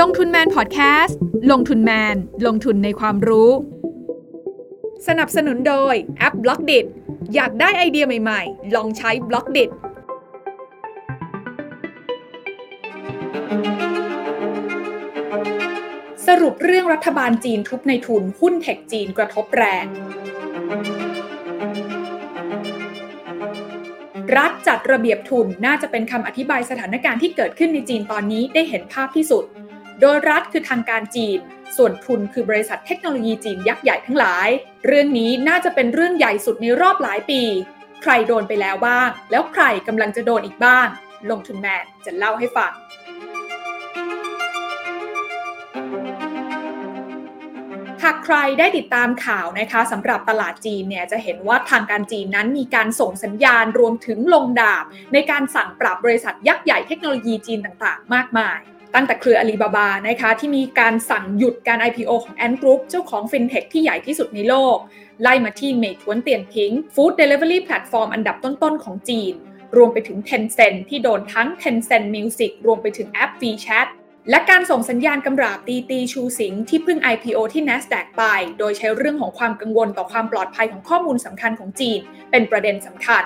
ลงทุนแมนพอดแคสต์ลงทุนแมน ลงทุนในความรู้ สนับสนุนโดยแอป Blockdit อยากได้ไอเดียใหม่ๆ ลองใช้ Blockdit สรุปเรื่องรัฐบาลจีนทุบนายทุนหุ้นเทคจีนกระทบแรง รัฐจัดระเบียบทุนน่าจะเป็นคำอธิบายสถานการณ์ที่เกิดขึ้นในจีนตอนนี้ได้เห็นภาพที่สุด โดยรัฐคือทางการจีน ส่วนทุนคือบริษัทเทคโนโลยีจีนยักษ์ใหญ่ทั้งหลาย เรื่องนี้น่าจะเป็นเรื่องใหญ่สุดในรอบหลายปี ใครโดนไปแล้วบ้าง แล้วใครกำลังจะโดนอีกบ้าง ลงทุนแมนจะเล่าให้ฟังากใครได้ติดตามข่าวนะคะสำหรับตลาดจีนเนี่ยจะเห็นว่าทางการจีนนั้นมีการส่งสัญญาณรวมถึงลงดาบ ในการสั่งปรับบริษัทยักษ์ใหญ่เทคโนโลยีจีนต่างๆ มากมายตั้งแต่เครืออาลีบาบานะคะที่มีการสั่งหยุดการ IPO ของ Ant Group เจ้าของฟินเทคที่ใหญ่ที่สุดในโลก ไล่มาที่ Meituan Dianping food delivery platform อันดับต้นๆของจีน รวมไปถึง Tencent ที่โดนทั้ง Tencent Music รวมไปถึงแอป WeChat และการส่งสัญญาณกำราบ Didi Chuxing ที่เพิ่ง IPO ที่ NASDAQ ไป โดยใช้เรื่องของความกังวลต่อความปลอดภัยของข้อมูลสำคัญของจีน เป็นประเด็นสำคัญ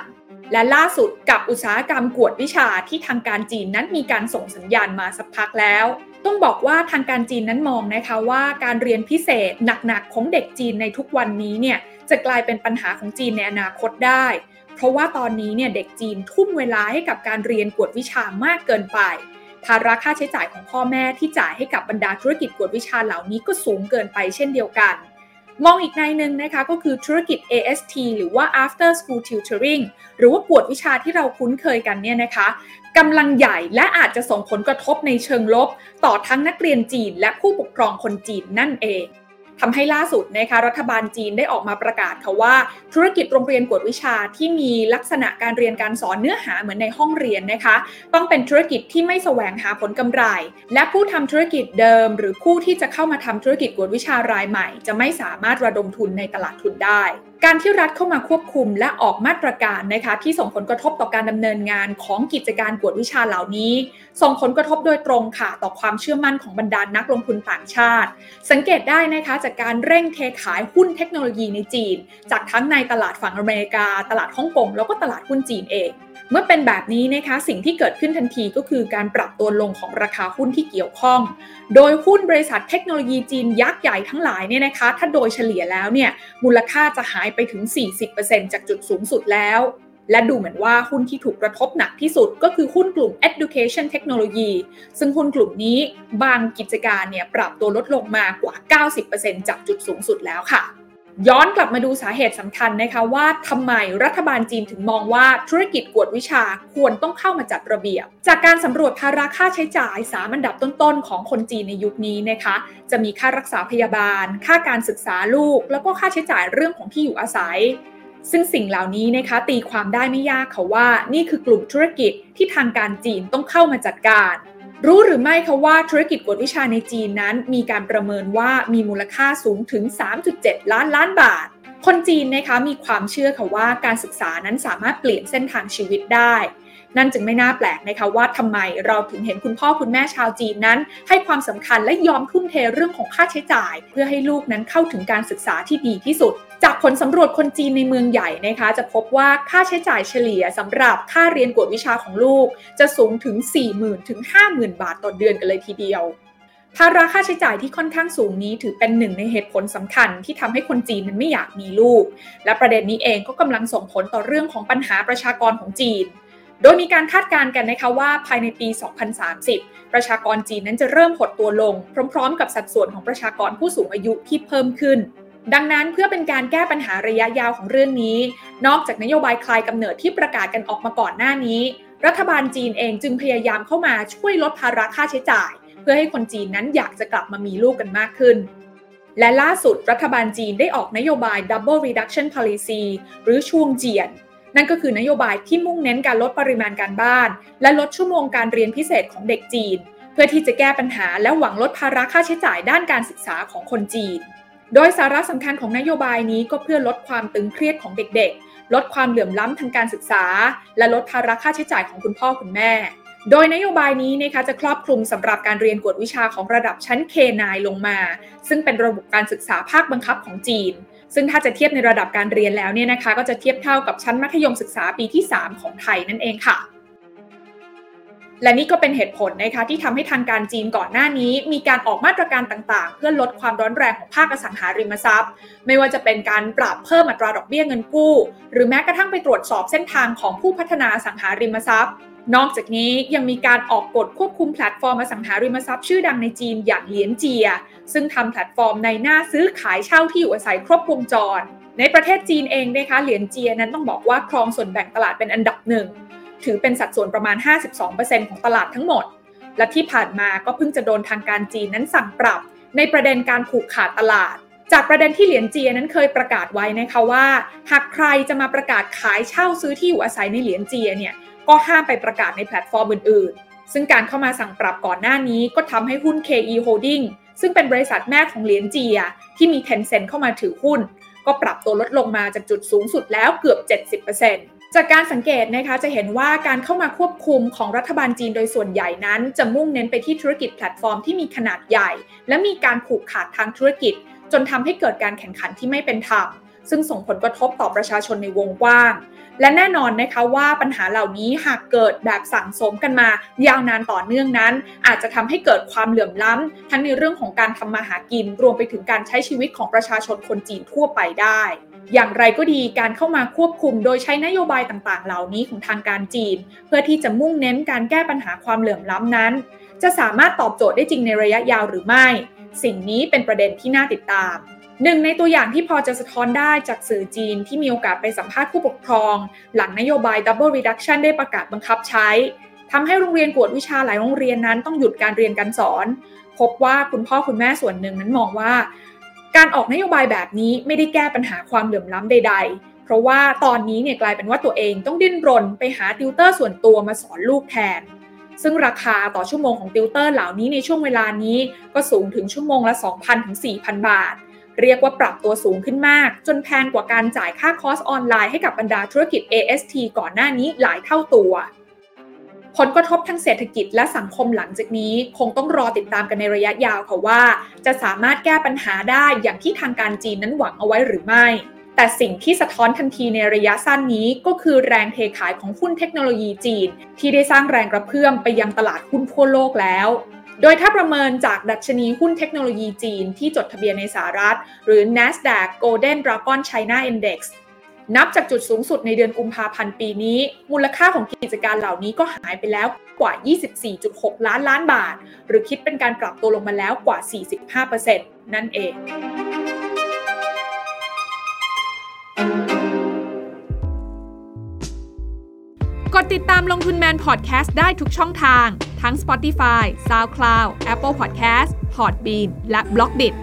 และล่าสุดกับอุตสาหกรรมกวดวิชาที่ทางการจีนนั้นมีการส่งสัญญาณมาสักพักแล้ว ต้องบอกว่าทางการจีนนั้นมองนะคะว่าการเรียนพิเศษหนักๆของเด็กจีนในทุกวันนี้เนี่ยจะกลายเป็นปัญหาของจีนในอนาคตได้ เพราะว่าตอนนี้เนี่ยเด็กจีนทุ่มเวลาให้กับการเรียนกวดวิชามากเกินไป ภาระค่าใช้จ่ายของพ่อแม่ที่จ่ายให้กับบรรดาธุรกิจกวดวิชาเหล่านี้ก็สูงเกินไปเช่นเดียวกัน มองอีกในหนึ่งนะคะก็คือธุรกิจ AST หรือว่า after school tutoring หรือว่ากวดวิชาที่เราคุ้นเคยกันเนี่ยนะคะกำลังใหญ่และอาจจะส่งผลกระทบในเชิงลบ ต่อทั้งนักเรียนจีนและผู้ปกครองคนจีนนั่นเอง ทำให้ล่าสุดนะคะรัฐบาลจีนได้ออกมาประกาศค่ะว่าธุรกิจโรงเรียนกวดวิชาที่มีลักษณะการเรียนการสอนเนื้อหาเหมือนในห้องเรียนนะคะ ต้องเป็นธุรกิจที่ไม่แสวงหาผลกำไร และผู้ทำธุรกิจเดิม หรือผู้ที่จะเข้ามาทำธุรกิจกวดวิชารายใหม่ จะไม่สามารถระดมทุนในตลาดทุนได้ การที่รัฐเข้ามาควบคุมและออกมาตรการนะคะที่ส่งผลกระทบต่อการดำเนินงานของกิจการกวดวิชาเหล่านี้ ส่งผลกระทบโดยตรงค่ะต่อความเชื่อมั่นของบรรดานนักลงทุนต่างชาติ สังเกตได้นะคะจากการเร่งเทขายหุ้นเทคโนโลยีในจีน จากทั้งในตลาดฝั่งอเมริกา ตลาดฮ่องกงแล้วก็ตลาดหุ้นจีนเอง เมื่อเป็นแบบนี้นะคะสิ่งที่เกิดขึ้นทันทีก็คือการปรับตัวลงของราคาหุ้นที่เกี่ยวข้อง โดยหุ้นบริษัทเทคโนโลยีจีนยักษ์ใหญ่ทั้งหลายเนี่ยนะคะถ้าโดยเฉลี่ยแล้วเนี่ยมูลค่าจะหายไปถึง 40%จากจุดสูงสุดแล้วและดูเหมือนว่าหุ้นที่ถูกกระทบหนักที่สุดก็คือหุ้นกลุ่ม Education Technology ซึ่งหุ้นกลุ่มนี้บางกิจการเนี่ยปรับตัวลดลงมากว่า 90%จากจุดสูงสุดแล้วค่ะ ย้อนกลับมาดูสาเหตุสำคัญนะคะว่าทำไมรัฐบาลจีนถึงมองว่าธุรกิจกวดวิชาควรต้องเข้ามาจัดระเบียบ จากการสำรวจภาระค่าใช้จ่ายสามอันดับต้นๆ ของคนจีนในยุคนี้นะคะ จะมีค่ารักษาพยาบาล ค่าการศึกษาลูก แล้วก็ค่าใช้จ่ายเรื่องของที่อยู่อาศัย ซึ่งสิ่งเหล่านี้นะคะตีความได้ไม่ยากค่ะว่า นี่คือกลุ่มธุรกิจที่ทางการจีนต้องเข้ามาจัดการ รู้หรือไม่คะว่าธุรกิจกวดวิชาในจีนนั้น มีการประเมินว่ามีมูลค่าสูงถึง 3.7 ล้านล้านบาท คนจีนนะคะมีความเชื่อค่ะว่าการศึกษานั้นสามารถเปลี่ยนเส้นทางชีวิตได้ นั่นจึงไม่น่าแปลกนะคะว่าทำไมเราถึงเห็นคุณพ่อคุณแม่ชาวจีนนั้น ให้ความสำคัญและยอมทุ่มเทเรื่องของค่าใช้จ่าย เพื่อให้ลูกนั้นเข้าถึงการศึกษาที่ดีที่สุดจากผลสำรวจคนจีนในเมืองใหญ่นะคะจะพบว่าค่าใช้จ่ายเฉลี่ยสำหรับค่าเรียนกวดวิชาของลูก จะสูงถึง 40,000ถึง50,000 บาทต่อเดือนกันเลยทีเดียวภาระค่าใช้จ่ายที่ค่อนข้างสูงนี้ถือเป็นหนึ่งในเหตุผลสำคัญที่ทำให้คนจีนนั้นไม่อยากมีลูก และประเด็นนี้เองก็กำลังส่งผลต่อเรื่องของปัญหาประชากรของจีน โดยมีการคาดการณ์กันนะคะว่าภายในปี 2030 ประชากรจีนนั้นจะเริ่มหดตัวลง พร้อมๆ กับสัดส่วนของประชากรผู้สูงอายุที่เพิ่มขึ้น ดังนั้นเพื่อเป็นการแก้ปัญหาระยะยาวของเรื่องนี้ นอกจากนโยบายคลายกำเนิดที่ประกาศกันออกมาก่อนหน้านี้ รัฐบาลจีนเองจึงพยายามเข้ามาช่วยลดภาระค่าใช้จ่าย เพื่อให้คนจีนนั้นอยากจะกลับมามีลูกกันมากขึ้นและล่าสุดรัฐบาลจีนได้ออกนโยบาย Double Reduction Policy หรือช่วงเจียน นั่นก็คือนโยบายที่มุ่งเน้นการลดปริมาณการบ้าน และลดชั่วโมงการเรียนพิเศษของเด็กจีน เพื่อที่จะแก้ปัญหาและหวังลดภาระค่าใช้จ่ายด้านการศึกษาของคนจีน โดยสาระสำคัญของนโยบายนี้ก็เพื่อลดความตึงเครียดของเด็กๆ ลดความเหลื่อมล้ำทางการศึกษา และลดภาระค่าใช้จ่ายของคุณพ่อคุณแม่โดยนโยบายนี้นะคะจะครอบคลุมสำหรับการเรียนกวดวิชาของระดับชั้น K9 ลงมา ซึ่งเป็นระบบการศึกษาภาคบังคับของจีน ซึ่งถ้าจะเทียบในระดับการเรียนแล้วเนี่ยนะคะ ก็จะเทียบเท่ากับชั้นมัธยมศึกษาปีที่ 3 ของไทยนั่นเองค่ะ และนี่ก็เป็นเหตุผลนะคะที่ทำให้ทางการจีนก่อนหน้านี้ มีการออกมาตรการต่างๆ เพื่อลดความร้อนแรงของภาคอสังหาริมทรัพย์ ไม่ว่าจะเป็นการปรับเพิ่มอัตราดอกเบี้ยเงินกู้ หรือแม้กระทั่งไปตรวจสอบเส้นทางของผู้พัฒนาอสังหาริมทรัพย์ นอกจากนี้ยังมีการออกกฎควบคุมแพลตฟอร์มอสังหาริมทรัพย์ชื่อดังในจีนอย่างเหลียนเจีย ซึ่งทำแพลตฟอร์มนายหน้าซื้อขายเช่าที่อยู่อาศัยครบวงจร ในประเทศจีนเองนะคะเหลียนเจียนั้นต้องบอกว่าครองส่วนแบ่งตลาดเป็นอันดับหนึ่งถือเป็นสัดส่วนประมาณ 52%ของตลาดทั้งหมด และที่ผ่านมาก็เพิ่งจะโดนทางการจีนนั้นสั่งปรับ ในประเด็นการผูกขาดตลาด จากประเด็นที่เหลียนเจียนั้นเคยประกาศไว้นะคะว่า หากใครจะมาประกาศขายเช่าซื้อที่อยู่อาศัยในเหลียนเจียเนี่ย ก็ห้ามไปประกาศในแพลตฟอร์มอื่นๆ ซึ่งการเข้ามาสั่งปรับก่อนหน้านี้ก็ทำให้หุ้น KE Holding ซึ่งเป็นบริษัทแม่ของเหลียนเจียที่มี Tencent เข้ามาถือหุ้น ก็ปรับตัวลดลงมาจากจุดสูงสุดแล้วเกือบ 70%จากการสังเกตนะคะจะเห็นว่าการเข้ามาควบคุมของรัฐบาลจีนโดยส่วนใหญ่นั้น จะมุ่งเน้นไปที่ธุรกิจแพลตฟอร์มที่มีขนาดใหญ่ และมีการผูกขาดทางธุรกิจ จนทำให้เกิดการแข่งขันที่ไม่เป็นธรรม ซึ่งส่งผลกระทบต่อประชาชนในวงกว้าง และแน่นอนนะคะว่าปัญหาเหล่านี้หากเกิดแบบสั่งสมกันมา ยาวนานต่อเนื่องนั้น อาจจะทำให้เกิดความเหลื่อมล้ำทั้งในเรื่องของการทำมาหากิน รวมไปถึงการใช้ชีวิตของประชาชนคนจีนทั่วไปได้อย่างไรก็ดีการเข้ามาควบคุมโดยใช้นโยบายต่างๆ เหล่านี้ของทางการจีน เพื่อที่จะมุ่งเน้นการแก้ปัญหาความเหลื่อมล้ำนั้น จะสามารถตอบโจทย์ได้จริงในระยะยาวหรือไม่ สิ่งนี้เป็นประเด็นที่น่าติดตาม หนึ่งในตัวอย่างที่พอจะสะท้อนได้จากสื่อจีนที่มีโอกาสไปสัมภาษณ์ผู้ปกครอง หลังนโยบาย Double Reduction ได้ประกาศบังคับใช้ทำให้โรงเรียนกวดวิชาหลายโรงเรียนนั้นต้องหยุดการเรียนการสอน พบว่าคุณพ่อคุณแม่ส่วนหนึ่งนั้นมองว่า การออกนโยบายแบบนี้ไม่ได้แก้ปัญหาความเหลื่อมล้ำใด ๆ เพราะว่าตอนนี้เนี่ยกลายเป็นว่าตัวเองต้องดิ้นรน ไปหาติวเตอร์ส่วนตัวมาสอนลูกแทนซึ่งราคาต่อชั่วโมงของติวเตอร์เหล่านี้ในช่วงเวลานี้ก็สูงถึงชั่วโมงละ 2,000ถึง4,000 บาท เรียกว่าปรับตัวสูงขึ้นมาก จนแพงกว่าการจ่ายค่าคอร์สออนไลน์ให้กับบรรดาธุรกิจ AST ก่อนหน้านี้หลายเท่าตัว ผลกระทบทางเศรษฐกิจและสังคมหลังจากนี้ คงต้องรอติดตามกันในระยะยาวค่ะว่า จะสามารถแก้ปัญหาได้อย่างที่ทางการจีนนั้นหวังเอาไว้หรือไม่ แต่สิ่งที่สะท้อนทันทีในระยะสั้นนี้ก็คือแรงเทขายของหุ้นเทคโนโลยีจีน ที่ได้สร้างแรงกระเพื่อมไปยังตลาดหุ้นทั่วโลกแล้ว โดยถ้าประเมินจากดัชนีหุ้นเทคโนโลยีจีนที่จดทะเบียนในสหรัฐ หรือ NASDAQ Golden Dragon China Index นับจากจุดสูงสุดในเดือนกุมภาพันธ์ปีนี้ มูลค่าของกิจการเหล่านี้ก็หายไปแล้วกว่า 24.6 ล้านล้านบาท หรือคิดเป็นการปรับตัวลงมาแล้วกว่า 45%นั่นเองกดติดตามลงทุนแมนพอดแคสต์ได้ทุกช่องทาง ทั้ง Spotify, SoundCloud, Apple Podcast, Podbean และ b l o ก d i t